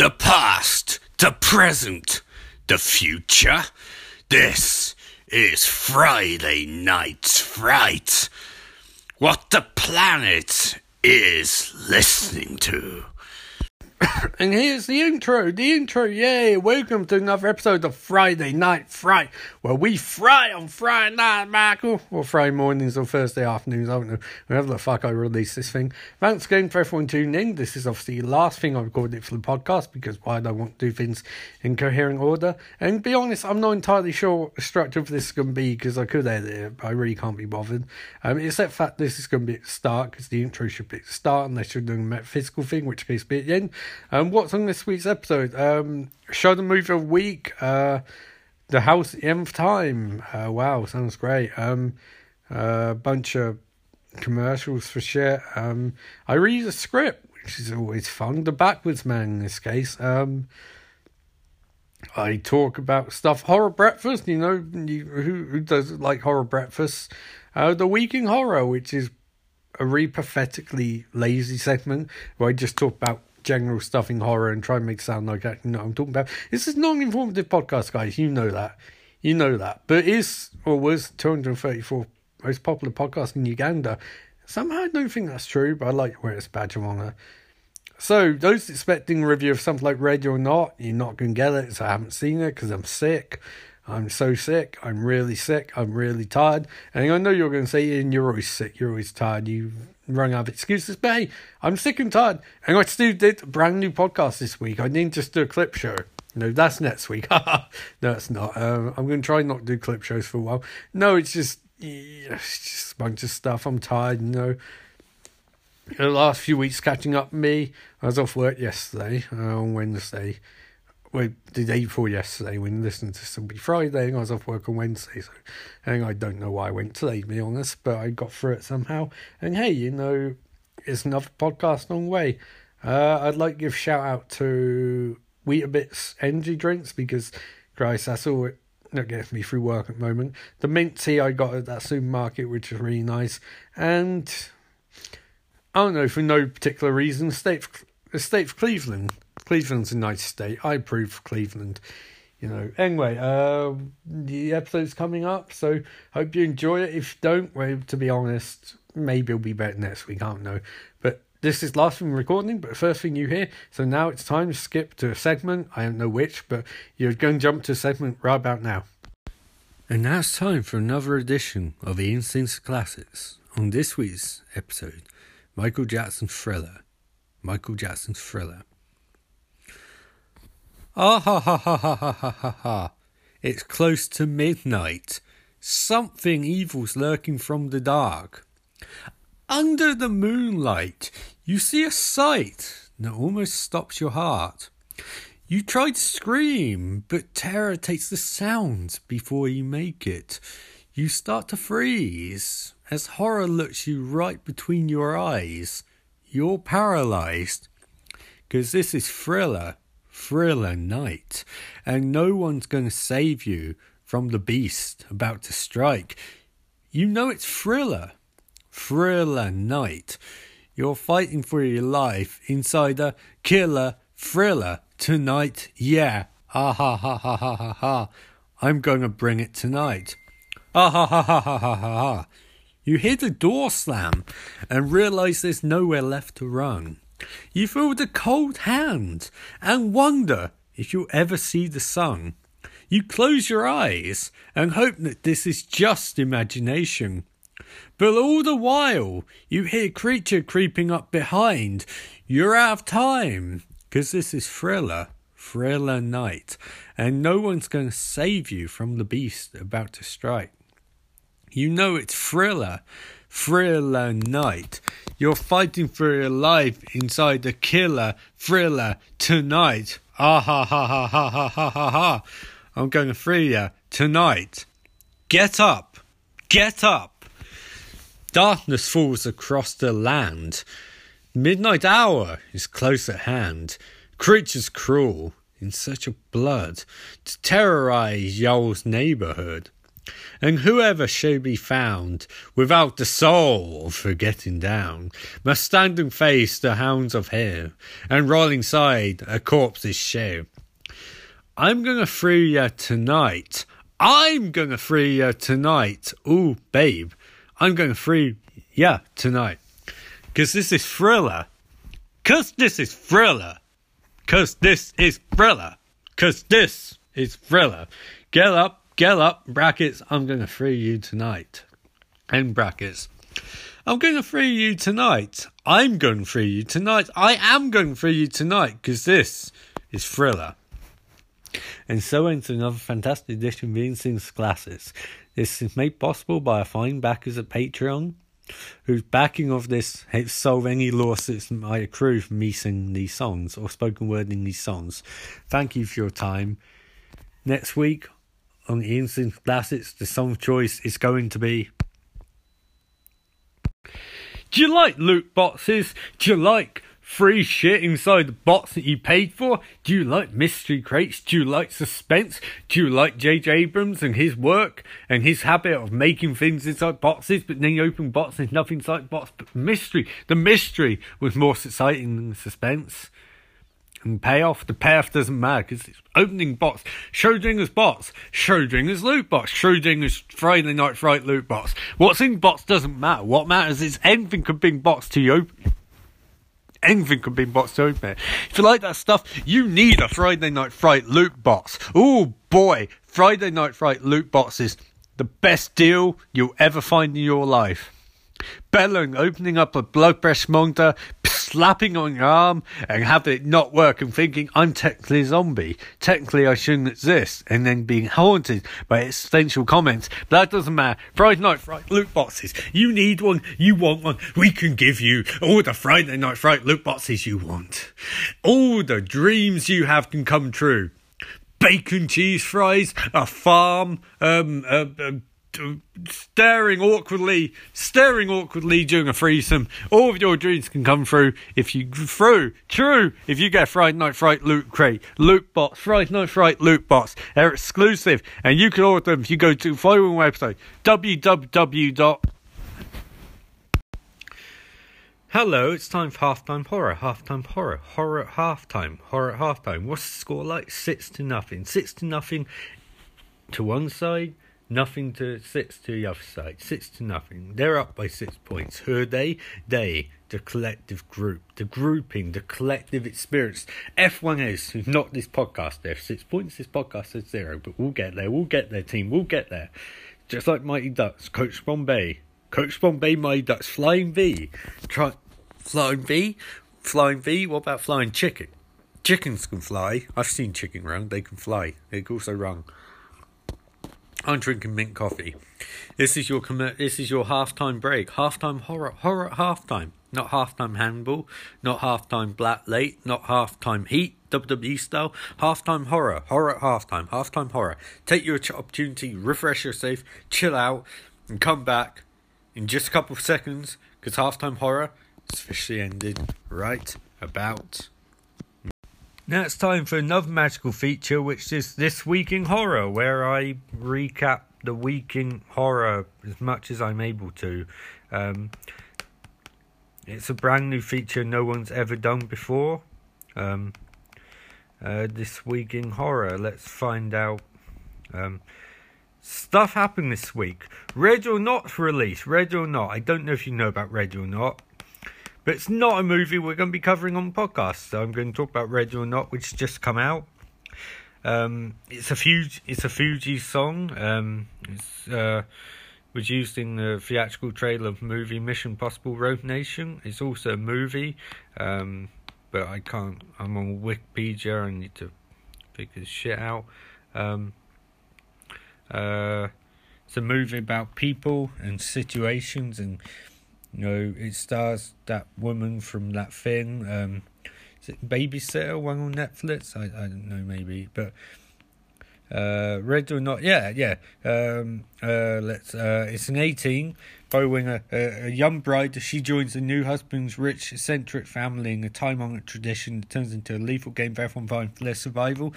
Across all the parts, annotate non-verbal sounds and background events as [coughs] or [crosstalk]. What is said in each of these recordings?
The past, the present, the future. This is Friday Night's Fright. What the planet is listening to. [coughs] And here's the intro, the intro, yay! Welcome to another episode of Friday Night Fright, where we fry on Friday night, Michael, or Friday mornings or Thursday afternoons, I don't know, whenever the fuck I release this thing. Thanks again for everyone tuning in. This is obviously the last thing I recorded for the podcast, because why do I want to do things in coherent order? And be honest, I'm not entirely sure what the structure of this is going to be, because I could edit it, but I really can't be bothered. Um, except fact this is going to be at the start, because the intro should be at the start, unless you're doing a metaphysical thing, which case be at the end. Um, what's on this week's episode? Um, show the movie of the week. Uh, the House the Nth Time. Uh, wow, sounds great. Um, a uh, bunch of commercials for shit. Um, I read a script, which is always fun. The Backwards Man in this case. Um, I talk about stuff. Horror Breakfast, you know, you, who, who does like horror breakfast? Uh, the Week in Horror, which is a really pathetically lazy segment where I just talk about general stuff in horror and try and make sound like I know what I'm talking about. This is not an informative podcast, guys. You know that. You know that. But it is or was 234 most popular podcast in Uganda. Somehow I don't think that's true, but I like to wear its badge of honour. So, those expecting a review of something like Ready or Not, you're not going to get it, so I haven't seen it because I'm sick. I'm so sick. I'm really sick. I'm really tired. And I know you're going to say, Ian, you're always sick. You're always tired. You've run out of excuses. But hey, I'm sick and tired. And I still did a brand new podcast this week. I didn't just do a clip show. No, that's next week. [laughs] no, it's not. Um, I'm going to try not do clip shows for a while. No, it's just, it's just a bunch of stuff. I'm tired, you know. The last few weeks catching up me. I was off work yesterday, uh, on Wednesday well, the day before yesterday when listening to somebody Friday and I was off work on Wednesday. So and I don't know why I went today, to be honest, but I got through it somehow. And hey, you know, it's another podcast on the way. Uh, I'd like to give shout out to Weetabix energy drinks because, Christ, that's all it that gets me through work at the moment. The mint tea I got at that supermarket, which is really nice. And I don't know, for no particular reason, state the state of Cleveland Cleveland's a nice state. I approve of Cleveland. You know. Anyway, uh, the episode's coming up, so hope you enjoy it. If you don't, well, to be honest, maybe it'll be better next week. I don't know. But this is last thing recording, but first thing you hear. So now it's time to skip to a segment. I don't know which, but you're going to jump to a segment right about now. And now it's time for another edition of the Instincts Classics. On this week's episode, Michael Jackson Thriller. Michael Jackson's Thriller. Ah ha ha ha ha ha ha ha ha. It's close to midnight. Something evil's lurking from the dark. Under the moonlight, you see a sight that almost stops your heart. You try to scream, but terror takes the sound before you make it. You start to freeze as horror looks you right between your eyes. You're paralyzed. Because this is thriller thriller night, and no one's going to save you from the beast about to strike. You know it's thriller, thriller night. You're fighting for your life inside a killer thriller tonight. Yeah, ah ha ha ha ha ha ha. I'm going to bring it tonight. Ah ha ha ha ha ha ha ha. You hear the door slam and realize there's nowhere left to run. You feel the cold hand and wonder if you'll ever see the sun. You close your eyes and hope that this is just imagination. But all the while, you hear creature creeping up behind. You're out of time, because this is thriller, thriller night, and no one's going to save you from the beast about to strike. You know it's thriller, thriller night. You're fighting for your life inside the killer thriller tonight. Ah ha ha ha ha ha ha ha ha. I'm going to free you tonight. Get up! Get up! Darkness falls across the land. Midnight hour is close at hand. Creatures cruel in search of blood to terrorize y'all's neighborhood. And whoever shall be found without the soul for getting down must stand and face the hounds of hell and roll inside a corpse's shell. I'm gonna free ya tonight. I'm gonna free ya tonight. Ooh, babe, I'm gonna free ya tonight. Cause this is thriller. Cause this is thriller. Cause this is thriller. Cause this is thriller. Get up, get up, brackets, I'm gonna free you tonight. End brackets. I'm going to free you tonight. I'm going to free you tonight. I am going to free you tonight because this is Thriller. And so ends another fantastic edition of Instinct Glasses. This is made possible by our fine backers at Patreon, whose backing of this helps solve any lawsuits that might accrue from me singing these songs or spoken word in these songs. Thank you for your time. Next week on the Instinct Glasses, the song choice is going to be do you like loot boxes? Do you like free shit inside the box that you paid for? Do you like mystery crates? Do you like suspense? Do you like J.J. Abrams and his work and his habit of making things inside boxes, but then you open boxes, nothing inside box but mystery? The mystery was more exciting than the suspense. And payoff, the payoff doesn't matter because it's opening box, Schrodinger's box, Schrodinger's loot box, Schrodinger's Friday Night Fright loot box. What's in box doesn't matter. What matters is anything could be in box to you. Anything could be in box to open it. If you like that stuff, you need a Friday Night Fright loot box. Oh boy, Friday Night Fright loot box is the best deal you'll ever find in your life bellowing, opening up a blood pressure monitor, slapping on your arm, and having it not work, and thinking I'm technically a zombie. Technically, I shouldn't exist, and then being haunted by existential comments. But that doesn't matter. Friday Night Fright loot boxes. You need one. You want one. We can give you all the Friday Night Fright loot boxes you want. All the dreams you have can come true bacon cheese fries, a farm, um, a, a staring awkwardly, staring awkwardly during a threesome. All of your dreams can come true if you through true if you get Friday Night Fright loot crate, loot box, Friday Night Fright loot box. They're exclusive, and you can order them if you go to following website www. Hello, it's time for halftime horror. Halftime horror. Horror at halftime. Horror at halftime. What's the score like? Six to nothing. Six to nothing to one side Nothing to six to the other side. Six to nothing. They're up by six points. Who are they? They, the collective group, the grouping, the collective experience. F1S, who's not this podcast, they have six points. This podcast is zero, but we'll get there. We'll get there, team. We'll get there. Just like Mighty Ducks, Coach Bombay. Coach Bombay, Mighty Ducks, Flying V. Try, flying V? Flying V? What about Flying Chicken? Chickens can fly. I've seen chicken run. They can fly. They can also run. I'm drinking mint coffee. This is your com- this is your halftime break. Halftime horror horror halftime. Not halftime handball, not halftime black late, not halftime heat, WWE style. Halftime horror, horror at halftime, halftime horror. Take your opportunity, refresh yourself, chill out, and come back in just a couple of seconds because halftime horror is officially ended right about now it's time for another magical feature, which is This Week in Horror, where I recap the week in horror as much as I'm able to. Um, it's a brand new feature no one's ever done before. Um, uh, this week in horror, let's find out. Um, stuff happened this week. Ready or Not release. Ready or Not. I don't know if you know about Ready or Not. But it's not a movie we're going to be covering on podcast. So I'm going to talk about Ready or Not, which just come out. Um, it's a Fugees, it's a Fugees song. Um, it's uh, was used in the theatrical trailer of movie Mission Possible Rogue Nation. It's also a movie, um, but I can't. I'm on Wikipedia. I need to figure this shit out. Um, uh, it's a movie about people and situations and you know, it stars that woman from that thing. Um, is it Babysitter one on Netflix? I I don't know, maybe, but uh, Ready or Not? Yeah, yeah. Um, uh, let's. Uh, it's an eighteen following a, a, a young bride. She joins a new husband's rich, eccentric family in a time-honored tradition that turns into a lethal game for everyone vying for their survival.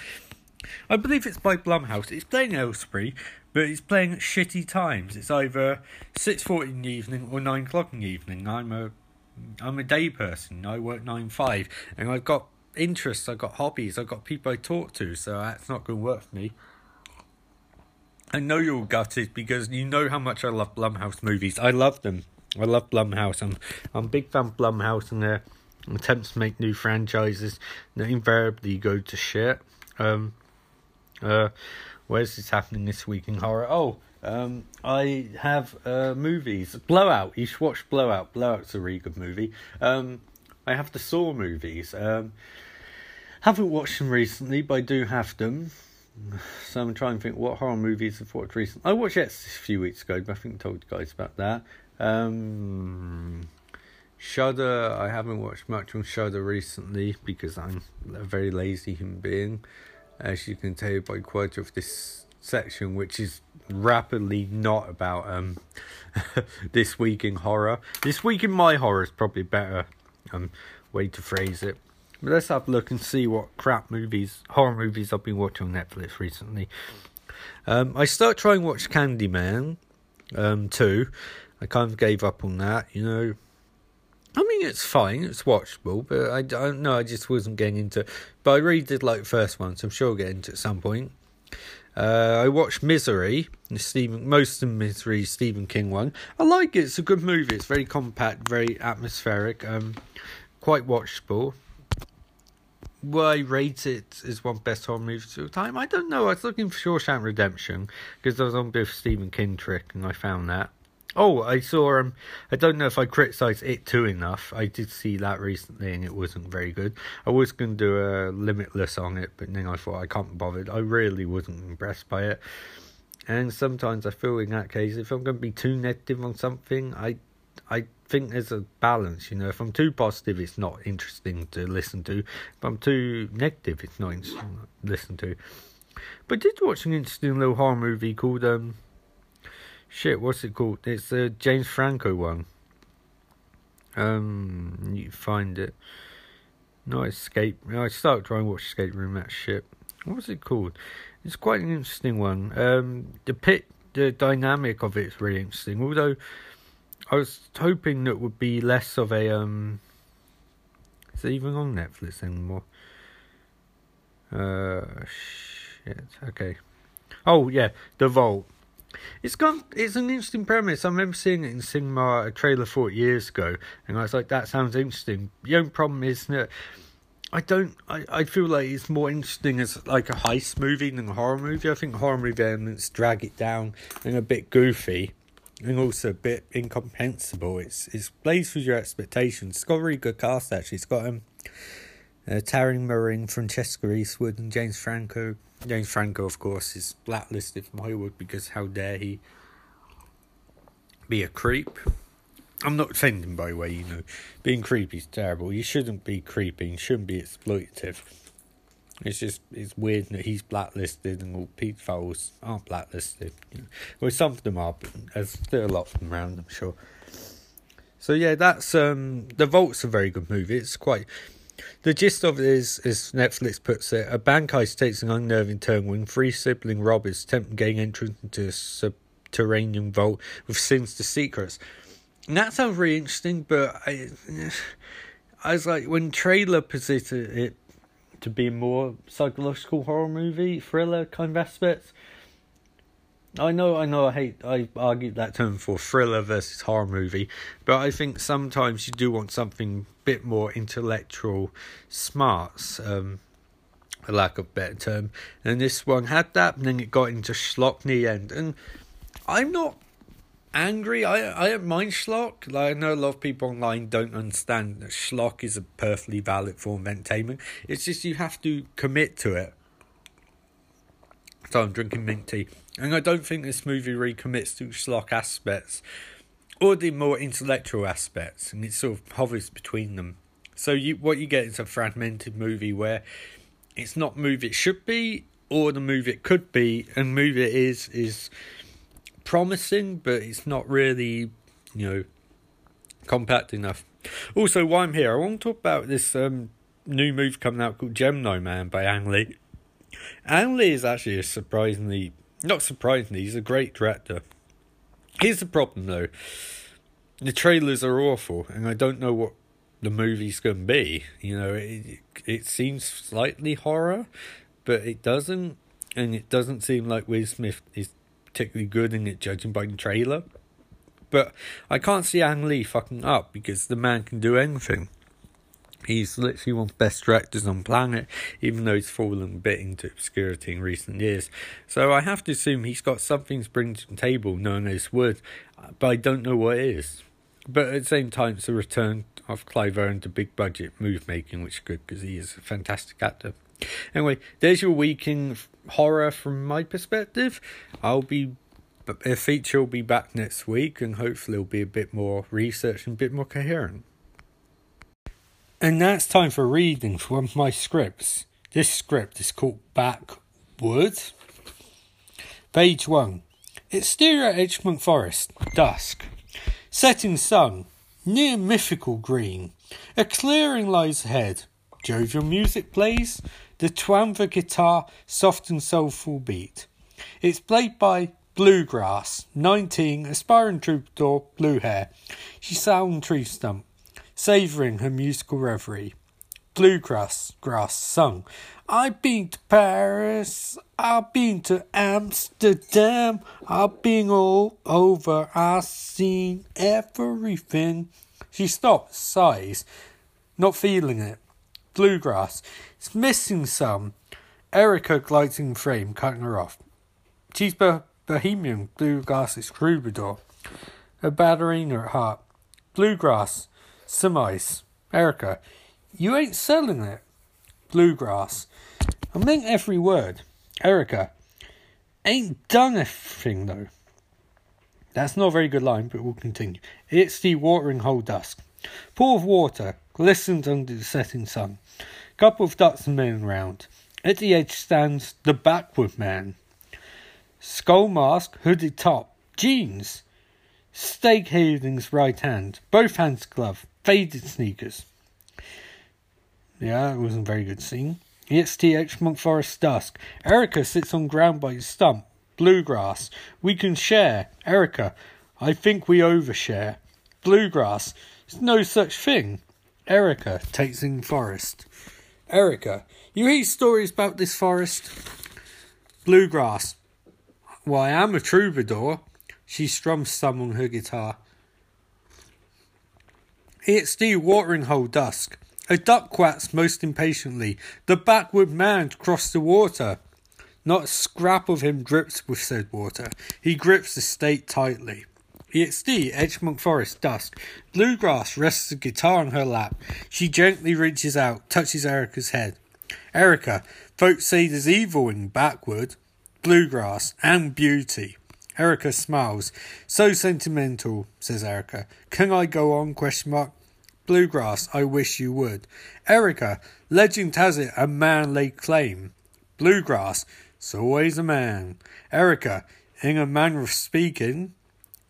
I believe it's by Blumhouse. It's playing Aylesbury, but it's playing at shitty times. It's either six forty in the evening or nine o'clock in the evening. I'm a I'm a day person. I work nine five, and I've got interests. I've got hobbies. I've got people I talk to. So that's not going to work for me. I know you're gutted because you know how much I love Blumhouse movies. I love them. I love Blumhouse. I'm I'm a big fan of Blumhouse and their attempts to make new franchises that invariably go to shit. Um, uh, where's this happening this week in horror? Oh, um, I have uh, movies. Blowout. You should watch Blowout. Blowout's a really good movie. Um, I have the Saw movies. Um, haven't watched them recently, but I do have them. So I'm trying to think what horror movies I've watched recently. I watched X a few weeks ago, but I think I told you guys about that. Um, Shudder, I haven't watched much on Shudder recently because I'm a very lazy human being, as you can tell by quite of this section, which is rapidly not about um [laughs] this week in horror. This week in my horror is probably better um way to phrase it. But let's have a look and see what crap movies, horror movies I've been watching on Netflix recently. Um, I start trying to watch Candyman, um, too. I kind of gave up on that, you know. I mean, it's fine, it's watchable, but I don't know, I just wasn't getting into. But I really did like the first one, so I'm sure I'll get into it at some point. Uh, I watched Misery, the Stephen, most of Misery Stephen King one. I like it, it's a good movie, it's very compact, very atmospheric, um, quite watchable. Will I rate it as one best horror movie of all time? I don't know. I was looking for Shawshank Redemption because I was on a bit of Stephen King trick and I found that. Oh, I saw um I don't know if I criticised it too enough. I did see that recently and it wasn't very good. I was gonna do a limitless on it, but then I thought I can't be bothered. I really wasn't impressed by it. And sometimes I feel in that case if I'm gonna be too negative on something, I I think there's a balance, you know. If I'm too positive it's not interesting to listen to. If I'm too negative it's not interesting to listen to. But I did watch an interesting little horror movie called um Shit, what's it called? It's the James Franco one. Um, you find it. No escape. I started trying to watch Escape Room. That shit. What was it called? It's quite an interesting one. Um, the pit, the dynamic of it is really interesting. Although I was hoping that would be less of a um. Is it even on Netflix anymore? Uh, shit. Okay. Oh yeah, The Vault. It's gone. It's an interesting premise. I remember seeing it in cinema a trailer four years ago, and I was like, "That sounds interesting." The only problem is that I don't. I, I feel like it's more interesting as like a heist movie than a horror movie. I think horror movie elements drag it down and a bit goofy, and also a bit incomprehensible. It's it's plays with your expectations. It's got a really good cast actually. It's got um, uh, Taryn Manning, Francesca Eastwood, and James Franco. James Franco, of course, is blacklisted from Hollywood because how dare he be a creep? I'm not offending, by the way, you know. Being creepy is terrible. You shouldn't be creepy, you shouldn't be exploitative. It's just, it's weird that he's blacklisted and all pedophiles aren't blacklisted. Well, some of them are, but there's still a lot of them around, I'm sure. So, yeah, that's, um, The Vault's a very good movie. It's quite, the gist of it is, as Netflix puts it, a bank heist takes an unnerving turn when three sibling robbers attempt to gain entrance into a subterranean vault with sinister secrets. And that sounds really interesting, but I, I was like, when trailer positioned it to be more psychological horror movie, thriller kind of aspects, I know, I know, I hate, I argue that term for thriller versus horror movie, but I think sometimes you do want something a bit more intellectual smarts, um, a lack of better term. And this one had that, and then it got into schlock end. And I'm not angry. I I don't mind schlock. Like I know a lot of people online don't understand that schlock is a perfectly valid form of entertainment. It's just you have to commit to it. I'm drinking mint tea. And I don't think this movie really commits to schlock aspects or the more intellectual aspects, and it sort of hovers between them. So you what you get is a fragmented movie where it's not movie it should be or the movie it could be, and movie it is is promising, but it's not really, you know, compact enough. Also, while I'm here, I want to talk about this um, new movie coming out called Gemini Man by Ang Lee. Ang Lee is actually a surprisingly, not surprisingly, he's a great director. Here's the problem though the trailers are awful, and I don't know what the movie's going to be. You know, it, it seems slightly horror, but it doesn't, and it doesn't seem like Will Smith is particularly good in it, judging by the trailer. But I can't see Ang Lee fucking up because the man can do anything. He's literally one of the best directors on planet, even though he's fallen a bit into obscurity in recent years. So I have to assume he's got something to bring to the table known as Wood, but I don't know what it is. But at the same time, it's a return of Clive Owen to big budget movie making, which is good because he is a fantastic actor. Anyway, there's your week in horror from my perspective. I'll be a feature will be back next week, and hopefully it'll be a bit more research and a bit more coherent. And now it's time for reading from my scripts. This script is called Backwood. Page 1. Exterior Edgemont Forest, dusk. Setting sun, near mythical green. A clearing lies ahead. Jovial music plays. The Twanva guitar, soft and soulful beat. It's played by Bluegrass, 19, aspiring troubadour, blue hair. She on tree stump savouring her musical reverie. Bluegrass grass sung. I've been to Paris, I've been to Amsterdam, I've been all over, I've seen everything. She stops, sighs, not feeling it. Bluegrass, it's missing some. Erica glides in frame, cutting her off. She's Bohemian Bluegrass's troubadour, a ballerina at heart. Bluegrass, some ice. Erica, you ain't selling it. Bluegrass. I meant every word. Erica, ain't done anything though. That's not a very good line, but we'll continue. It's the watering hole dusk. Pool of water glistens under the setting sun. Couple of ducks and men round. At the edge stands the backward man. Skull mask, hooded top, jeans. Stake Haven's right hand, both hands glove faded sneakers. Yeah, it wasn't very good scene. It's TH Monkforest Dusk. Erica sits on ground by his stump. Bluegrass. We can share. Erica. I think we overshare. Bluegrass. There's no such thing. Erica takes in forest. Erica. You hear stories about this forest? Bluegrass. Well, I am a troubadour. She strums some on her guitar. It's the watering hole dusk. A duck quacks most impatiently. The backward man crossed the water. Not a scrap of him drips with said water. He grips the stake tightly. It's the Edgemont Forest dusk. Bluegrass rests the guitar on her lap. She gently reaches out, touches Erica's head. Erica, folks say there's evil in backward. Bluegrass and beauty. Erica smiles. So sentimental, says Erica. Can I go on? Question mark. Bluegrass, I wish you would. Erica, legend has it a man laid claim. Bluegrass, it's always a man. Erica, in a manner of speaking,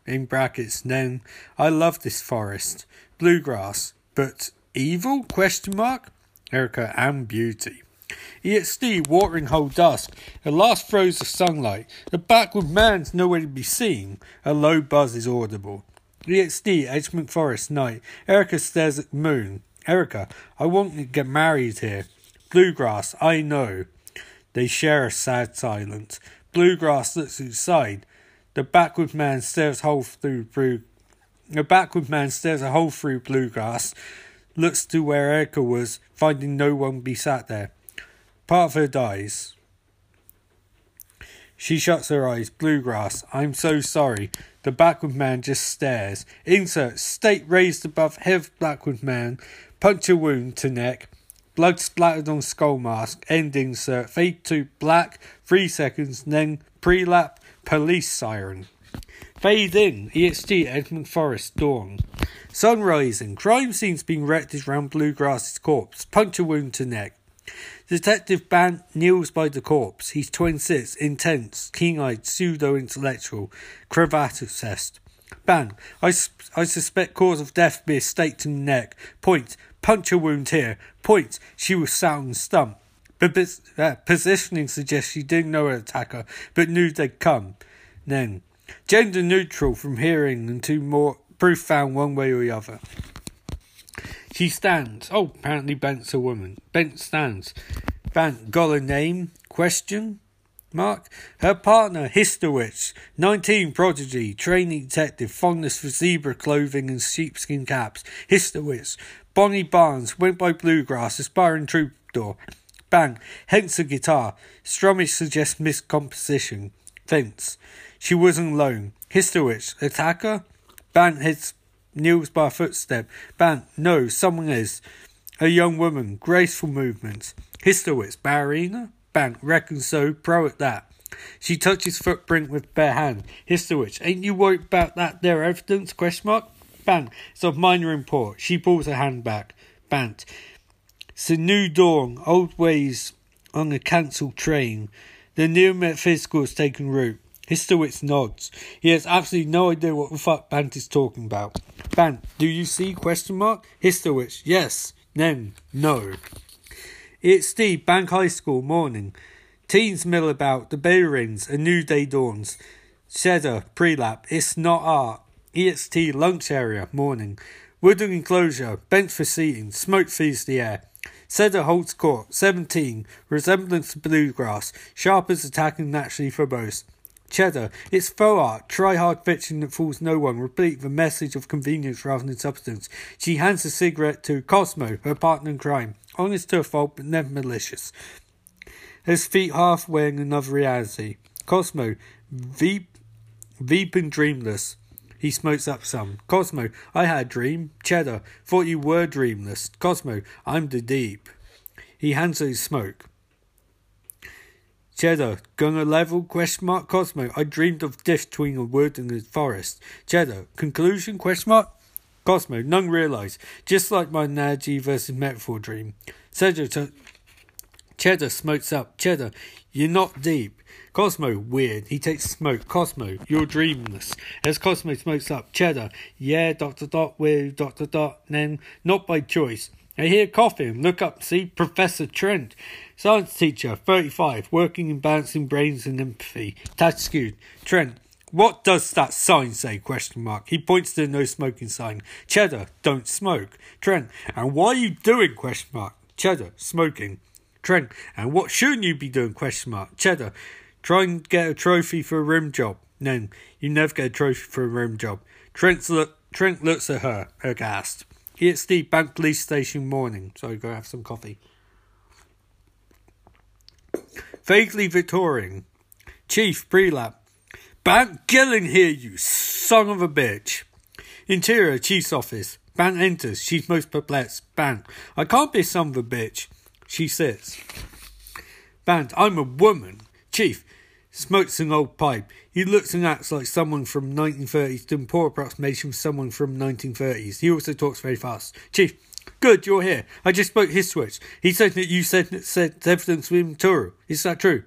in brackets, then, I love this forest. Bluegrass, but evil? Question mark. Erica and beauty. EXD watering hole dusk, the last throes of sunlight, the backward man's nowhere to be seen, a low buzz is audible. EXD Edgemont Forest night, Erica stares at the moon. Erica, I want to get married here. Bluegrass, I know. They share a sad silence. Bluegrass looks outside. The backward man stares hole through blue. The backward man stares a hole through bluegrass, looks to where Erica was, finding no one be sat there. Part of her dies. She shuts her eyes. Bluegrass. I'm so sorry. The backward man just stares. Insert. state raised above head backward man. Puncture wound to neck. Blood splattered on skull mask. End insert. Fade to black. Three seconds. Then pre-lap. Police siren. Fade in. EXT Edgemont Forest. Dawn. Sun rising. Crime scenes being wrecked around Bluegrass's corpse. Puncture wound to neck. Detective Bant kneels by the corpse. He's 26, intense, keen eyed, pseudo intellectual, cravat obsessed. Ban, I, I suspect cause of death be a stake to the neck. Point, puncture wound here. Point, she was sat on stump. uh, positioning suggests she didn't know her attacker, but knew they'd come. Then, gender neutral from hearing and two more proof found one way or the other. She stands. Oh, apparently Bent's a woman. Bent stands. Bent got a name? Question? Mark. Her partner, Histowitz, 19 prodigy, training detective, fondness for zebra clothing and sheepskin caps. Histowitz. Bonnie Barnes, went by Bluegrass, aspiring troubadour. Bang. Hence a guitar. Strummage suggests miscomposition. Fence. She wasn't alone. Histowitz. Attacker? Bang hits kneels by a footstep. Bang. No, someone is. A young woman. Graceful movements. Histowitz. Ballerina? Bang. Reckon so. Pro at that. She touches footprint with bare hand. Histowitz. Ain't you worried about that there evidence? Question mark. Bang. It's of minor import. She pulls her hand back. Bant. It's a new dawn, old ways on a cancelled train. The new metaphysical has taken root. Histowitz nods. He has absolutely no idea what the fuck Bant is talking about. Bant, do you see? Question mark. Histowitz, yes. Then, no. It's Steve, Bank High School, morning. Teens mill about, the bell rings, a new day dawns. Cheddar, pre-lap, it's not art. EXT lunch area, morning. Wooden enclosure, bench for seating, smoke fills the air. Cedar holds court, 17, resemblance to bluegrass, sharpers attacking naturally for both. Cheddar, it's faux art, try hard fiction that fools no one, replete with message of convenience rather than substance. She hands a cigarette to Cosmo, her partner in crime, honest to a fault but never malicious. His feet half wearing another reality. Cosmo, veep, veep and dreamless. He smokes up some. Cosmo, I had a dream. Cheddar, thought you were dreamless. Cosmo, I'm the deep. He hands her his smoke. Cheddar, gonna level? Question mark. Cosmo, I dreamed of death between a wood and a forest. Cheddar, conclusion? Question mark. Cosmo, none realise. Just like my analogy versus metaphor dream. Cheddar, to, Cheddar smokes up. Cheddar, you're not deep. Cosmo, weird. He takes smoke. Cosmo, you're dreamless. As Cosmo smokes up, Cheddar, yeah, dot dot dot dot dot, then, not by choice. I hear coughing. Look up, see, Professor Trent. Science teacher, 35, working in balancing brains and empathy. Skewed. Trent, what does that sign say? Question mark. He points to the no smoking sign. Cheddar, don't smoke. Trent, and why are you doing? Question mark. Cheddar, smoking. Trent, and what shouldn't you be doing? Question mark. Cheddar, Try and get a trophy for a rim job. No, you never get a trophy for a rim job. Trent, look, Trent looks at her, aghast. He hits the bank police station morning, so go have some coffee. Vaguely Victorian. Chief, prelap. Bant Gilling here, you son of a bitch. Interior, chief's office. Bant enters. She's most perplexed. Bant, I can't be a son of a bitch. She sits. Bant, I'm a woman. Chief, smokes an old pipe. He looks and acts like someone from 1930s, doing poor approximation of someone from 1930s. He also talks very fast. Chief, good, you're here. I just spoke Histowitz. He said that you said said evidence with Turu. Is that true?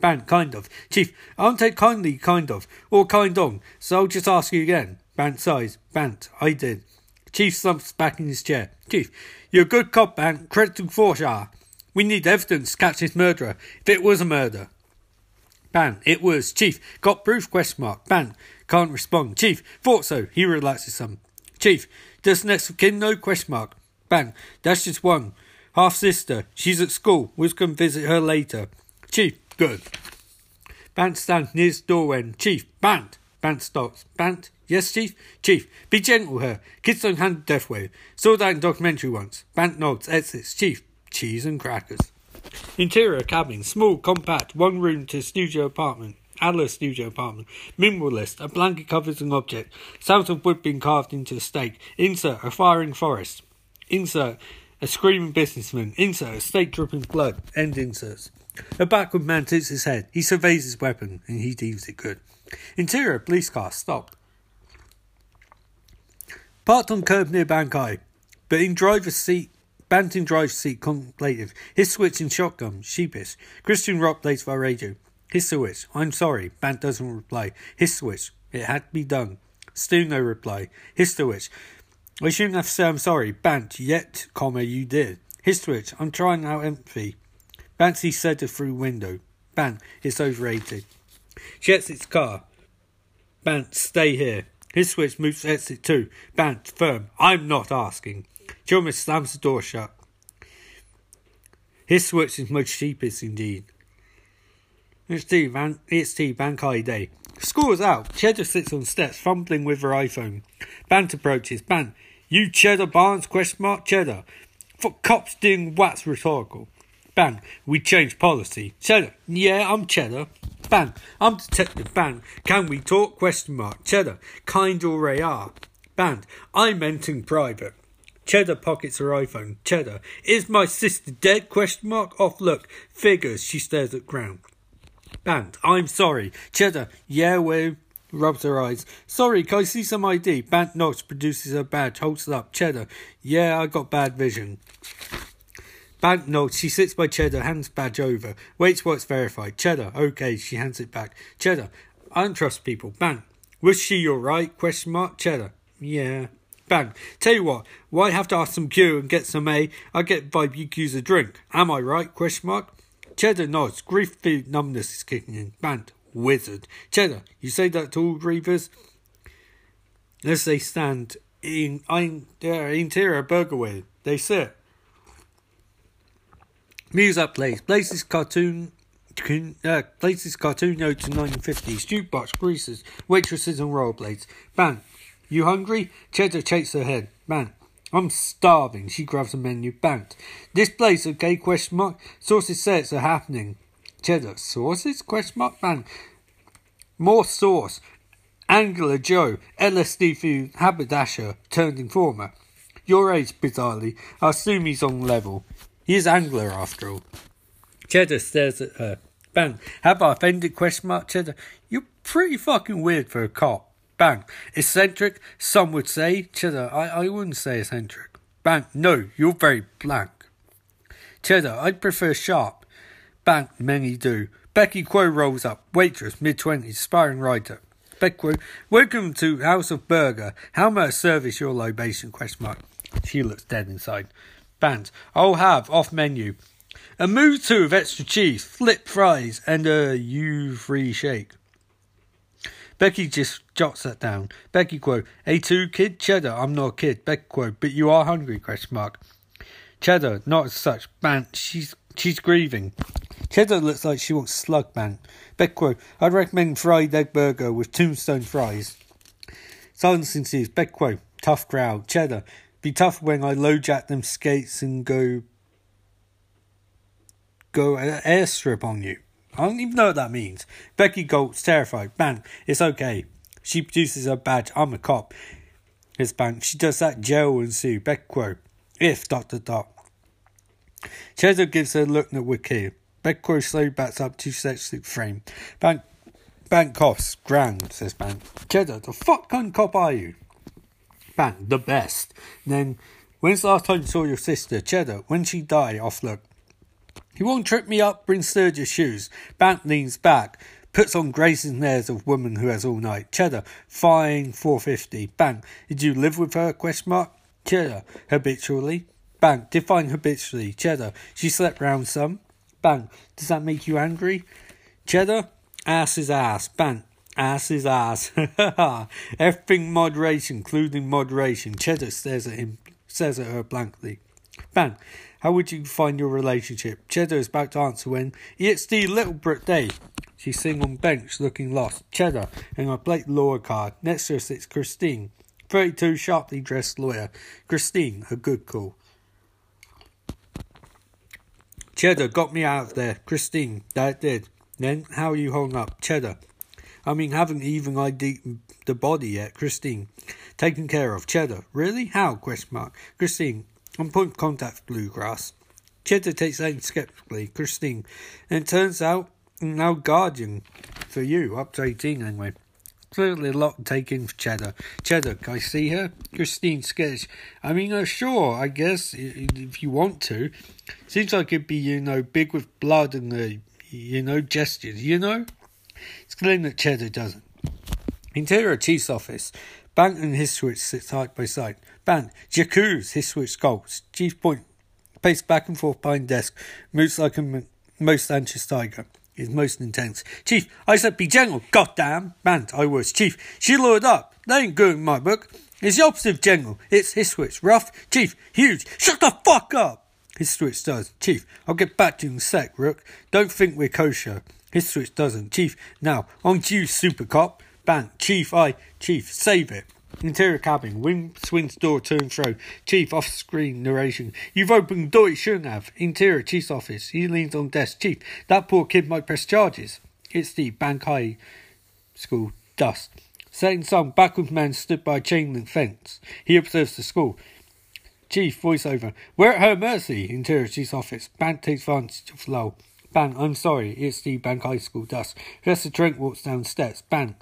Ban, kind of. Chief, I'll take kindly, kind of, or kind on, so I'll just ask you again. Bant sighs. Bant, I did. Chief slumps back in his chair. Chief, you're a good cop, Bant. Credit to Forshaw. Ah. We need evidence to catch this murderer, if it was a murder. Ban, it was. Chief, got proof? Question mark. Ban, can't respond. Chief, thought so. He relaxes some. Chief, does next of kin know? Question mark. Ban, that's just one. Half sister. She's at school. We'll come visit her later. Chief, good. Bant stands near his doorway. Chief, Bant. Bant stops. Bant, yes, Chief? Chief, be gentle her. Kids don't handle death way. Saw that in documentary once. Bant nods, exits. Chief, cheese and crackers. Interior cabin, small, compact, one room to studio apartment. Adler studio apartment. Minimalist, a blanket covers an object. Sounds of wood being carved into a stake. Insert, a firing forest. Insert, a screaming businessman. Insert, a stake dripping blood. End inserts. A backward man tilts his head. He surveys his weapon, and he deems it good. Interior, police car, stopped. Parked on curb near Bankai, but in driver's seat Banting drives seat contemplative. Histowitz in shotgun, sheepish. Christian Rock plays via radio. Histowitz. I'm sorry. Bant doesn't reply. Histowitz. It had to be done. Still no reply. Histowitz. I shouldn't have say I'm sorry. Bant, yet, comma, you did. Histowitz. I'm trying out empathy. Bant said through window. Bant, it's overrated. She exits car. Bant, stay here. Histowitz moves exit two. Bant, firm. I'm not asking. Chalmers slams the door shut. Histowitz is much sheepish indeed. It's T, Van, it's T, Bank Day. School out. Cheddar sits on steps, fumbling with her iPhone. Bant approaches. Bant, you Cheddar Barnes? Question mark. Cheddar. For cops doing what's rhetorical. Bang, we change policy. Cheddar, yeah, I'm Cheddar. Bang, I'm Detective Bang. Can we talk? Question mark. Cheddar, kind or are. Band, I meant in private. Cheddar pockets her iPhone. Cheddar, is my sister dead? Question mark. Off look. Figures. She stares at ground. Band, I'm sorry. Cheddar, yeah, well, rubs her eyes. Sorry, can I see some ID? Bant nods, produces her badge, holds it up. Cheddar, yeah, I got bad vision. Bant nods, she sits by Cheddar, hands badge over, waits while it's verified. Cheddar, okay, she hands it back. Cheddar, I don't trust people. Bant, was she alright? Question mark. Cheddar, yeah. Bang. Tell you what, why have to ask some Q and get some A? I get use a drink. Am I right? Question mark. Cheddar nods. Grief food numbness is kicking in. Band. Wizard. Cheddar, you say that to all Reavers? As they stand in, in their interior burger way, they sit. Music plays. Places cartoon uh, places cartoon notes to 1950s, jukebox, greasers, waitresses and rollerblades. Bang, you hungry? Cheddar shakes her head. Man, I'm starving. She grabs a menu. Bant. This place okay? Question mark. Sources say it's a happening. Cheddar. Sources? Question mark. Man. More sauce. Angela Joe. LSD food. Haberdasher. Turned informer. Your age, bizarrely. I assume he's on level. He is Angler after all. Cheddar stares at her. Bang. Have I offended? Question mark. Cheddar. You're pretty fucking weird for a cop. Bang. Eccentric, some would say. Cheddar, I, I wouldn't say eccentric. Bang. No, you're very blank. Cheddar, I'd prefer sharp. Bang. Many do. Becky Quo rolls up. Waitress, mid twenties, aspiring writer. Becky Quo, welcome to House of Burger. How may I service your libation? Question mark. She looks dead inside. Band. I'll have off menu. A move two of extra cheese, flip fries, and a U free shake. Becky just jots that down. Becky quote, A2 kid? Cheddar, I'm not a kid. Becky quote, but you are hungry, question mark. Cheddar, not as such. Bant, she's she's grieving. Cheddar looks like she wants slug bant. Becky quote, I'd recommend fried egg burger with tombstone fries. Silence ensues. Becky quote, tough crowd. Cheddar, be tough when I low jack them skates and go go airstrip on you. I don't even know what that means. Becky Golt's terrified. Bang, it's okay. She produces her badge. I'm a cop. It's bang. She does that. Jail will ensue. Becky Quo. If dot dot. Cheddar gives her a look at Wiki. Becky Quo slowly backs up two steps to the frame. Bang, bang coughs. Grand, says Bang. Cheddar, the fuck kind of cop are you? Bang, the best. And then, when's the last time you saw your sister? Cheddar, when she died, off look. He won't trip me up, bring Sturgis shoes. Bant leans back, puts on Grayson's airs of woman who has all night. Cheddar, fine, 450. Bang, did you live with her? Question mark. Cheddar, habitually. Bang, define habitually. Cheddar, she slept round some. Bang, does that make you angry? Cheddar, ass is ass. Bang, ass is ass. [laughs] Everything moderation, including moderation. Cheddar stares at him, says at her blankly. Bang, how would you find your relationship? Cheddar is back to answer when it's the little Brit Day. She's sitting on bench looking lost. Cheddar and a plate lawyer card. Next to her sits Christine, 32, sharply dressed lawyer. Christine, a good call. Cheddar got me out of there. Christine, that did. Then how are you holding up? Cheddar. I mean, haven't even ID'd the body yet. Christine. Taken care of. Cheddar. Really? How? Question mark. Christine. On point contact bluegrass. Cheddar takes aim skeptically. Christine. And it turns out, now guardian for you, up to 18 anyway. Clearly a lot to take in for Cheddar. Cheddar, can I see her? Christine sketch. I mean, uh, sure, I guess, if you want to. Seems like it'd be, you know, big with blood and, the, you know, gestures, you know? It's clear that Cheddar doesn't. Interior Chief's office. Bank and Histowitz sit side by side. Ban, Jacuz, Histowitz skulks. Chief point, pace back and forth behind desk, moves like a most anxious tiger. Is most intense. Chief, I said be gentle. Goddamn. Bant, I was. Chief, she lured up. That ain't good in my book. It's the opposite of gentle. It's Histowitz. Rough. Chief, huge. Shut the fuck up. Histowitz does. Chief, I'll get back to you in a sec, Rook. Don't think we're kosher. Histowitz doesn't. Chief, now, on to you, super cop. Bang. Chief, I. Chief, save it. Interior cabin, wing swings door to and. Chief off screen narration. You've opened door you shouldn't have. Interior chief's office. He leans on desk. Chief, that poor kid might press charges. It's the Bank High School dust. Setting sun, backward man stood by a chain link fence. He observes the school. Chief voiceover. We're at her mercy. Interior chief's office. Bank takes advantage of lull. Bang, I'm sorry. It's the Bank High School dust. Professor Trent walks down steps. Bang.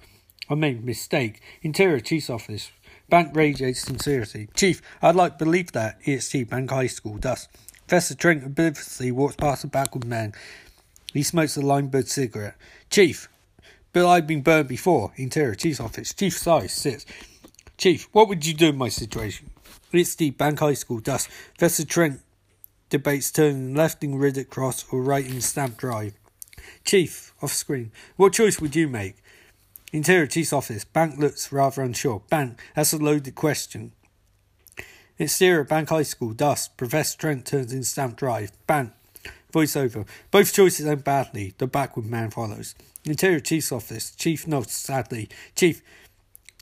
I made a mistake. Interior Chief's office. Bank radiates sincerity. Chief, I'd like believe that. EST Bank High School dust. Professor Trent obliviously walks past a backward man. He smokes a limebird cigarette. Chief, but I've been burned before. Interior Chief's office. Chief sighs, sits. Chief, what would you do in my situation? It's the Bank High School dust. Professor Trent debates turning left in Riddick Cross or right in Stamp Drive. Chief, off screen. What choice would you make? Interior Chief's office. Bank looks rather unsure. Bank, that's a loaded question. Exterior Bank High School. Dust. Professor Trent turns in Stamp Drive. Bank. Voiceover. Both choices end badly. The backward man follows. Interior Chief's office. Chief nods sadly. Chief,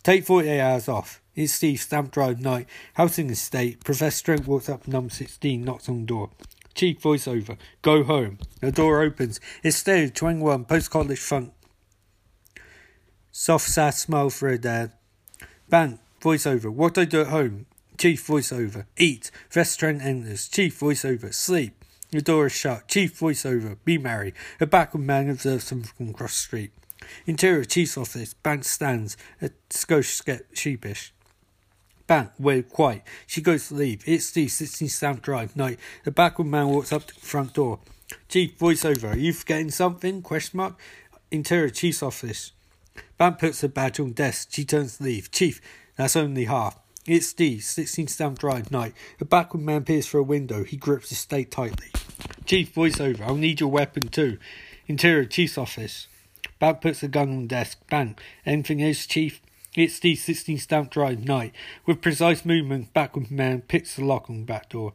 take 48 hours off. It's Steve, Stamp Drive night. Housing estate. Professor Trent walks up number 16, knocks on door. Chief voiceover. Go home. The door opens. It's Steve, 21, post college funk. Soft, sad smile for her dad. Bang, voiceover. What I do at home? Chief voiceover. Eat. Trent enters. Chief voiceover. Sleep. The door is shut. Chief voiceover. Be merry. A backward man observes something from across the street. Interior Chief's office. Bank stands. A skosh sheepish. Bang, we're quiet. She goes to leave. It's the 16 Stamp Drive night. The backward man walks up to the front door. Chief, voiceover. Are you forgetting something? Question mark. Interior Chief's office. Bang puts the badge on desk. She turns to leave. Chief, that's only half. It's Steve, 16 Stamp Drive night. A backward man peers through a window. He grips his stake tightly. Chief, voiceover. I'll need your weapon too. Interior Chief's office. Bang puts the gun on desk. Bang. Anything else, Chief? It's the 16 Stamp Drive night. With precise movement, backward man picks the lock on the back door.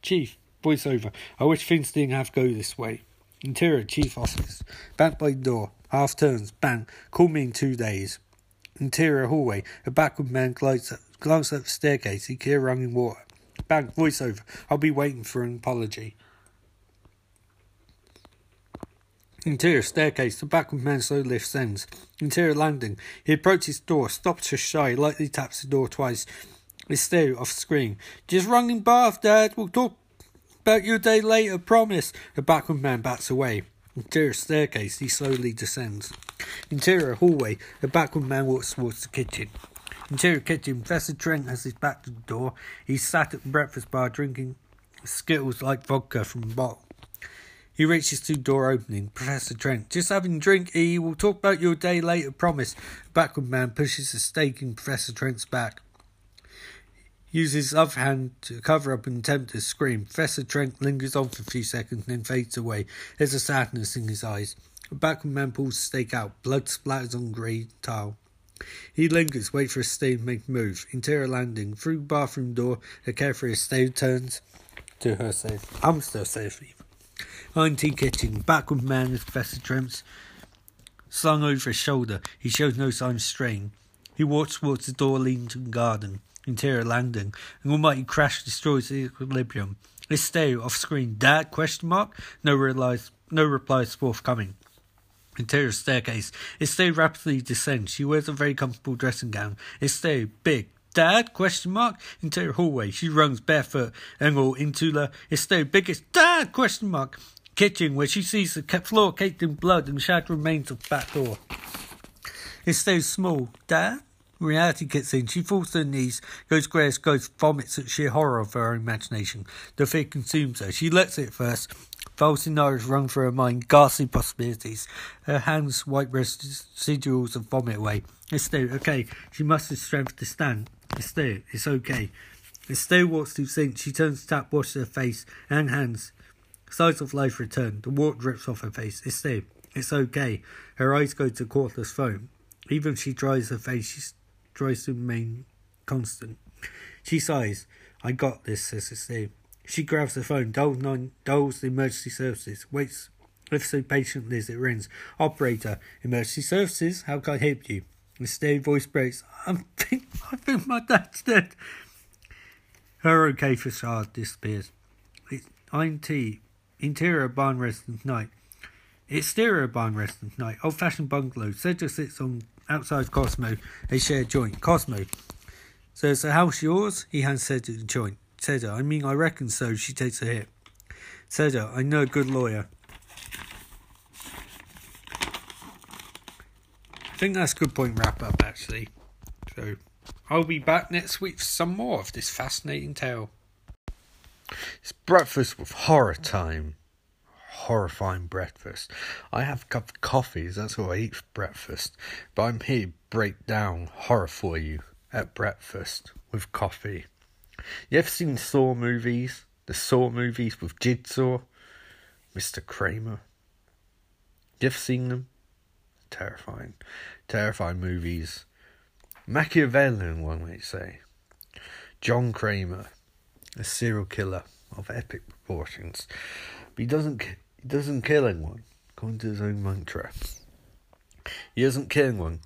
Chief, voiceover. I wish things didn't have to go this way. Interior Chief office. Back by the door. Half turns. Bang. Call me in two days. Interior hallway. A backward man glides up, glances up the staircase. He hears running water. Bang. Voiceover. I'll be waiting for an apology. Interior staircase. The backward man slowly lifts ends. Interior landing. He approaches door, stops to shy, lightly taps the door twice. His stare off screen. Just running bath, Dad. We'll talk about your day later, promise. The backward man bats away. Interior staircase. He slowly descends. Interior hallway. a backward man walks towards the kitchen. Interior kitchen. Professor Trent has his back to the door. He's sat at the breakfast bar drinking Skittles like vodka from a bottle. He reaches to door opening. Professor Trent, just having a drink, E. We'll talk about your day later, promise. Backward man pushes a stake in Professor Trent's back. Uses his other hand to cover up an attempt to scream. Professor Trent lingers on for a few seconds and then fades away. There's a sadness in his eyes. The backward man pulls the stake out. Blood splatters on grey tile. He lingers, waits for a stave to make move. Interior landing. Through the bathroom door, a carefree stave turns to her safe. I'm still safe. IT kitchen. Backward man with Professor Trent's slung over his shoulder. He shows no sign of strain. He walks towards the door leading to the garden. Interior landing. An almighty crash destroys the equilibrium. His stare off screen. Dad? Question mark. No replies. No replies forthcoming. Interior staircase. Estee rapidly descends. She wears a very comfortable dressing gown. Estee, big. Dad? Question mark. Interior hallway. She runs barefoot and all into the Estee biggest. Dad? Question mark. Kitchen where she sees the floor caked in blood and shattered remains of back door. Estee's small. Dad? Reality kicks in. She falls to her knees, goes as ghost, vomits at sheer horror of her imagination. The fear consumes her. She lets it first. Foul scenarios run through her mind, ghastly possibilities. Her hands wipe residuals of vomit away. Esther, okay, she must have strength to stand. Esther, it's okay. Esther walks to sink. She turns to tap, washes her face and hands. Signs of life return. The water drips off her face. It's there. It's okay. Her eyes go to cordless phone. Even if she dries her face, she tries to remain constant. She sighs. I got this, says Steve. She grabs the phone, dials, nine, dials the emergency services, waits if so patiently as it rings. Operator, emergency services, how can I help you? The steady voice breaks. I think, [laughs] I think my dad's dead. Her okay facade disappears. It's INT, interior barn residence night. Exterior barn residence night. Old fashioned bungalow. Cedric sits on outside Cosmo, a shared joint. Cosmo. So is the house yours? He hands Cedric the joint. Cedric, I mean, I reckon so. She takes a hit. Cedric, I know a good lawyer. I think that's a good point wrap up actually. So I'll be back next week for some more of this fascinating tale. It's breakfast with horror time. Horrifying breakfast. I have a cup of coffee, that's what I eat for breakfast. But I'm here to break down horror for you at breakfast with coffee. You ever seen Saw movies? The Saw movies with Jigsaw? Mr. Kramer? You ever seen them? terrifying. Terrifying movies. Machiavellian, one might say. John Kramer, a serial killer of epic proportions. But he doesn't, he doesn't kill anyone, according to his own mantra. He doesn't kill anyone.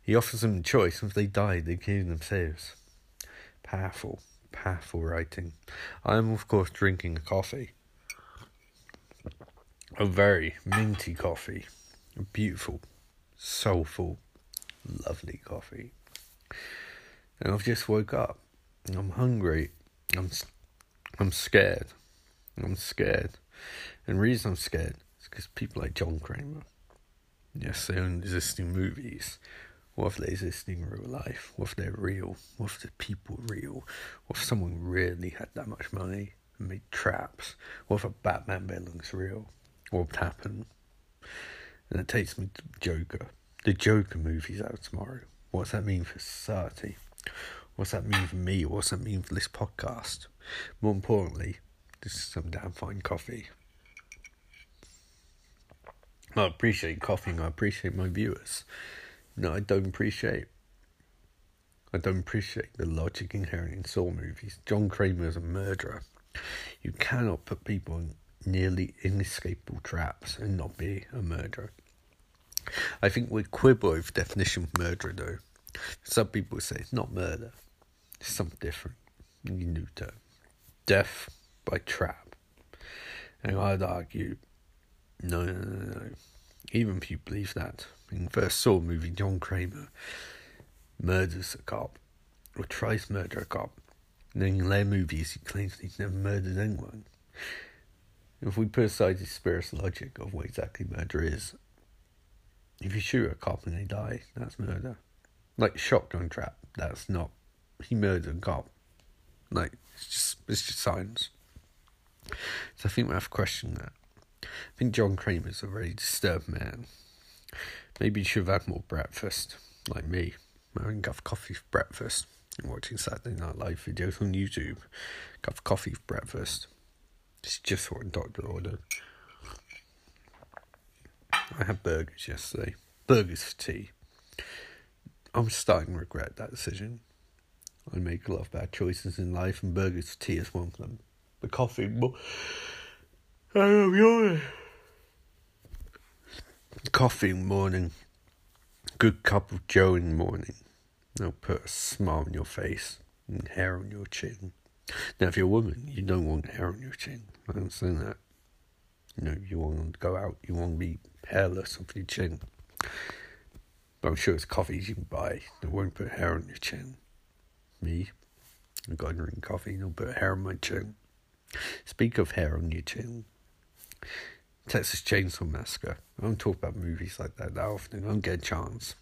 He offers them a choice. If they die, they kill themselves. Powerful, powerful writing. I am, of course, drinking a coffee. A very minty coffee. A beautiful, soulful, lovely coffee. And I've just woke up. I'm hungry. I'm I'm scared. I'm scared. And the reason I'm scared is because people like John Kramer, yes, they own existing movies. What if they exist in real life? What if they're real? What if the people real? What if someone really had that much money and made traps? What if a Batman villain's real? What would happen? And it takes me to Joker. The Joker movie's out tomorrow. What's that mean for society? What's that mean for me? What's that mean for this podcast? More importantly, this is some damn fine coffee. I appreciate coughing. I appreciate my viewers. No, I don't appreciate. I don't appreciate the logic inherent in Saw movies. John Kramer is a murderer. You cannot put people in nearly inescapable traps and not be a murderer. I think we quibble over definition of murder though. Some people say it's not murder. It's something different. New term. Death by trap. And I'd argue no no no no. Even if you believe that. In the first Saw movie John Kramer murders a cop or tries to murder a cop. And then in later movies he claims he's never murdered anyone. If we put aside the spiritual logic of what exactly murder is, if you shoot a cop and they die, that's murder. Like shotgun trap, that's not. He murdered a cop. Like it's just it's just science. So I think we have to question that. I think John Kramer's a very disturbed man. Maybe he should have had more breakfast, like me. Having a cup of coffee for breakfast and watching Saturday Night Live videos on YouTube. Cup of coffee for breakfast. It's just what a doctor ordered. I had burgers yesterday. Burgers for tea. I'm starting to regret that decision. I make a lot of bad choices in life, and burgers for tea is one of them. The coffee, but I'm [laughs] Coffee in morning. Good cup of Joe in the morning. They'll put a smile on your face and hair on your chin. Now, if you're a woman, you don't want hair on your chin. I understand that. You know, you want to go out, you want to be hairless on your chin. But I'm sure it's coffees you can buy that won't put hair on your chin. Me, I got to drink coffee, don't put hair on my chin. Speak of hair on your chin. Texas Chainsaw Massacre. I don't talk about movies like that that often. I don't get a chance.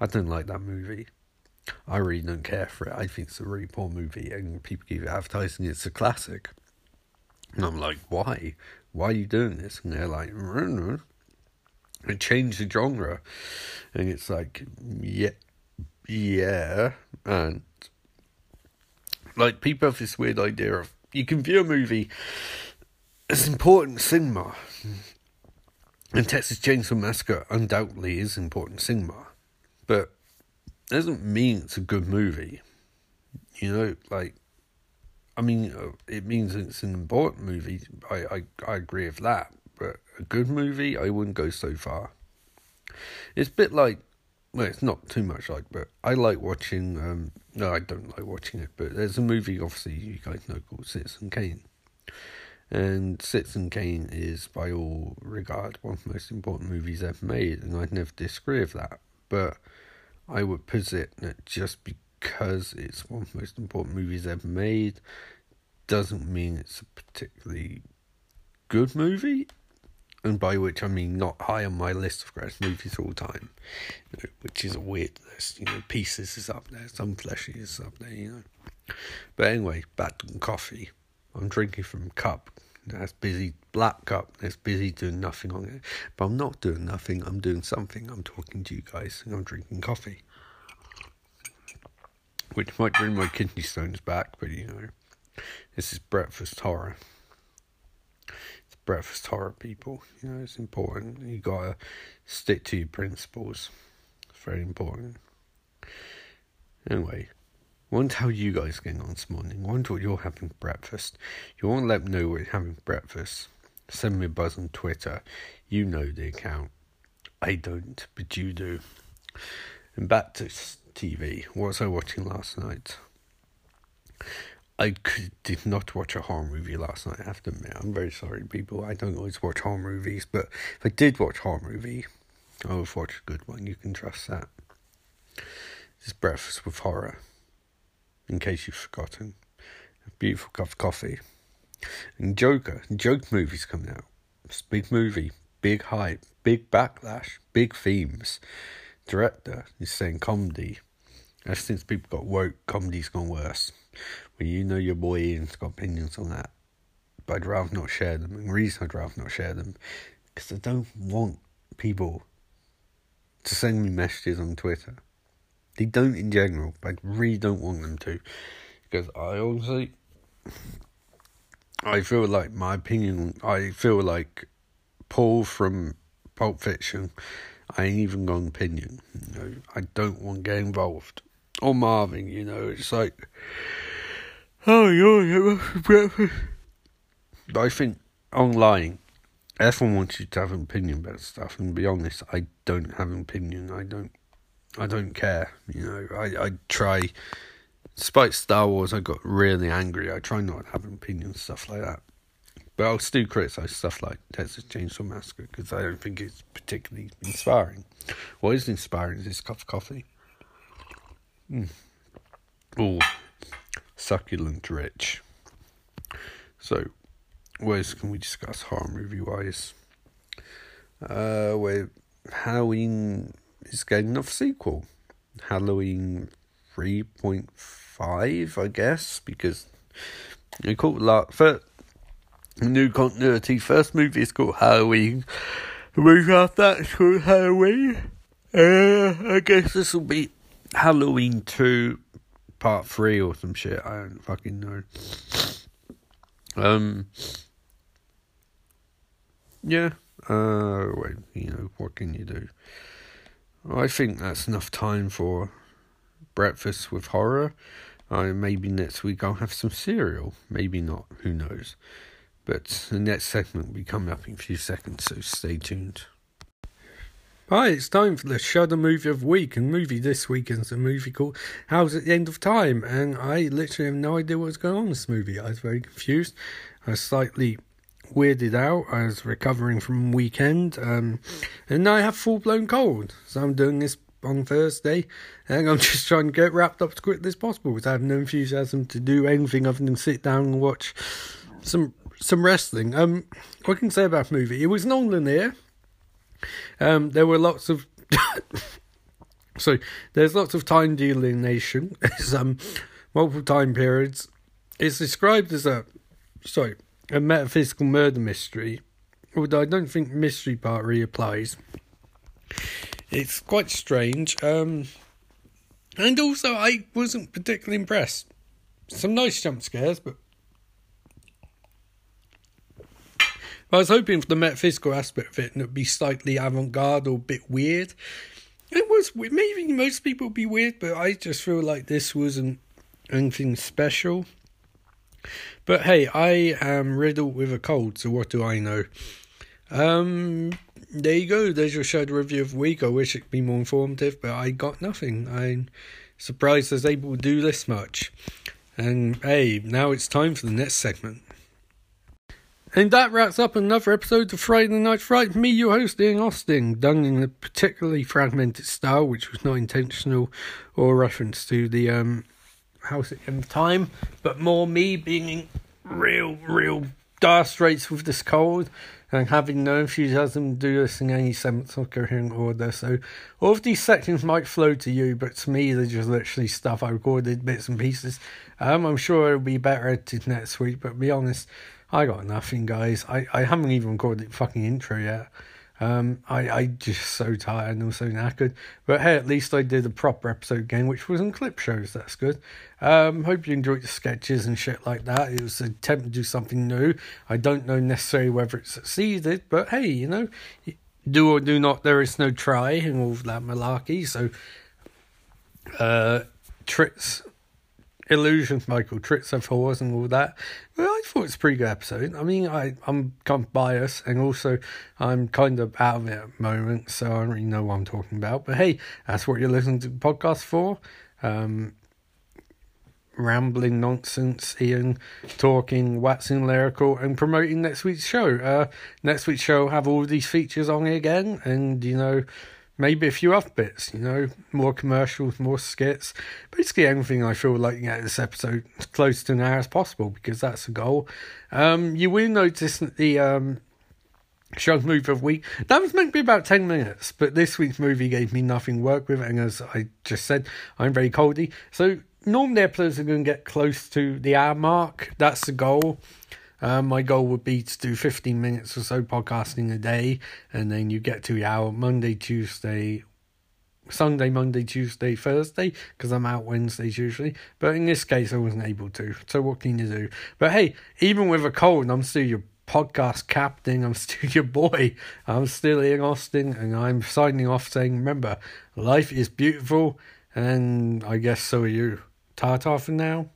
I don't like that movie. I really don't care for it. I think it's a really poor movie, and people keep advertising it's a classic. And I'm like, why? Why are you doing this? And they're like, and changed the genre. And it's like, yeah, yeah. And like, people have this weird idea of you can view a movie it's important cinema. And Texas Chainsaw Massacre undoubtedly is important cinema, but it doesn't mean it's a good movie. You know, like, I mean, uh, it means it's an important movie. I, I, I agree with that, but a good movie, I wouldn't go so far. It's a bit like, well, it's not too much like, but I like watching. Um, no, I don't like watching it, but there's a movie, obviously, you guys know called Citizen Kane. And Citizen Kane is, by all regard, one of the most important movies ever made, and I'd never disagree with that. But I would posit that just because it's one of the most important movies ever made doesn't mean it's a particularly good movie. And by which I mean not high on my list of greatest movies of all time, you know, which is a weird list. You know, Pieces is up there, Some Fleshy is up there, you know. But anyway, back to coffee. I'm drinking from a cup that's busy, black cup that's busy doing nothing on it. But I'm not doing nothing, I'm doing something. I'm talking to you guys and I'm drinking coffee. Which might bring my kidney stones back, but you know, this is breakfast horror. It's breakfast horror, people. You know, it's important. You gotta stick to your principles. It's very important. Anyway, Wonder how you guys getting on this morning. Wonder what you're having for breakfast. You want to let me know what you're having for breakfast. Send me a buzz on Twitter. You know the account. I don't, but you do. And back to TV. What was I watching last night? I could, did not watch a horror movie last night, I have to admit. I'm very sorry, people. I don't always watch horror movies, but if I did watch horror movie, I would watch a good one. You can trust that. This Breakfast with Horror in case you've forgotten. A beautiful cup of coffee. And Joker, Joke movie's coming out. It's big movie, big hype, big backlash, big themes. Director is saying comedy. Ever since people got woke, comedy's gone worse. Well, you know your boy Ian's got opinions on that. But I'd rather not share them. And the reason I'd rather not share them, because I don't want people to send me messages on Twitter they don't in general, I really don't want them to. Because I honestly, I feel like my opinion, I feel like Paul from Pulp Fiction, I ain't even got an opinion. You know, I don't want to get involved. Or Marvin, you know, it's like, oh, you're breakfast. But I think online, everyone wants you to have an opinion about stuff. And be honest, I don't have an opinion. I don't I don't care. You know, I, I try. Despite Star Wars, I got really angry. I try not to have an opinion and stuff like that. But I'll still criticize stuff like Texas Chainsaw Massacre because I don't think it's particularly inspiring. What is inspiring is this cup of coffee. Mm. Oh, succulent rich. So, what else can we discuss horror movie wise? Uh, with Halloween is getting another sequel. Halloween 3.5, I guess, because they called like first new continuity. First movie is called Halloween. The movie after that is called Halloween. Uh, I guess this will be Halloween 2 part 3 or some shit. I don't fucking know. Um, yeah. Uh, wait, you know, what can you do? I think that's enough time for breakfast with horror. Uh, maybe next week I'll have some cereal. Maybe not. Who knows? But the next segment will be coming up in a few seconds, so stay tuned. Hi, it's time for the Shudder movie of the week, and movie this week is a movie called House at the End of Time, and I literally have no idea what's going on in this movie. I was very confused. I was slightly weirded out. I was recovering from weekend, um, and I have full blown cold. So I'm doing this on Thursday, and I'm [laughs] just trying to get wrapped up as quickly as possible because I have no enthusiasm to do anything other than sit down and watch some some wrestling. Um, what can say about the movie? It was non-linear. Um, there were lots of. [laughs] so there's lots of time delineation. [laughs] There's um multiple time periods. It's described as a sorry a metaphysical murder mystery, although I don't think mystery part really applies. It's quite strange, um, and also I wasn't particularly impressed. Some nice jump scares, but I was hoping for the metaphysical aspect of it and it'd be slightly avant garde or a bit weird. It was maybe most people would be weird, but I just feel like this wasn't anything special. But hey, I am riddled with a cold, so what do I know? Um, there you go. There's your Shudder review of the week. I wish it could be more informative, but I got nothing. I'm surprised I was able to do this much. And hey, now it's time for the next segment. And that wraps up another episode of Friday Night Fright. Me, your host, Ian Austin, done in a particularly fragmented style, which was not intentional or reference to the um, House at End Time, but more me being in real, real dire straits with this cold and having no enthusiasm to do this in any semblance of coherent order. So all of these sections might flow to you, but to me they're just literally stuff I recorded, bits and pieces. Um, I'm sure it'll be better edited next week, but be honest, I got nothing, guys. I, I haven't even recorded the fucking intro yet. Um, I I just [laughs] so tired and I'm so knackered. But hey, at least I did a proper episode again, which was on clip shows. That's good. Um, hope you enjoyed the sketches and shit like that. It was an attempt to do something new. I don't know necessarily whether it succeeded, but hey, you know, do or do not, there is no try and all that malarkey. So, uh, tricks illusions, Michael tricks of horrors and all that. Well, I thought it's a pretty good episode. I mean, I, I'm kind of biased and also I'm kind of out of it at the moment, so I don't really know what I'm talking about. But hey, that's what you're listening to the podcast for. Um, rambling nonsense, Ian talking, waxing lyrical, and promoting next week's show. Uh, next week's show will have all these features on it again, and you know, maybe a few other bits, you know, more commercials, more skits. Basically, anything I feel like get this episode as close to an hour as possible because that's the goal. Um, you will notice that the um, show's movie of the week that was meant to be about 10 minutes, but this week's movie gave me nothing to work with, and as I just said, I'm very coldy. So, normally episodes are going to get close to the hour mark. That's the goal. Um, my goal would be to do 15 minutes or so podcasting a day, and then you get to hour Monday, Tuesday, Sunday, Monday, Tuesday, Thursday, because I'm out Wednesdays usually. But in this case, I wasn't able to. So what can you do? But hey, even with a cold, I'm still your podcast captain. I'm [laughs] still your boy. I'm still Ian Austin, and I'm signing off saying, remember, life is beautiful, and I guess so are you. Ta ta for now.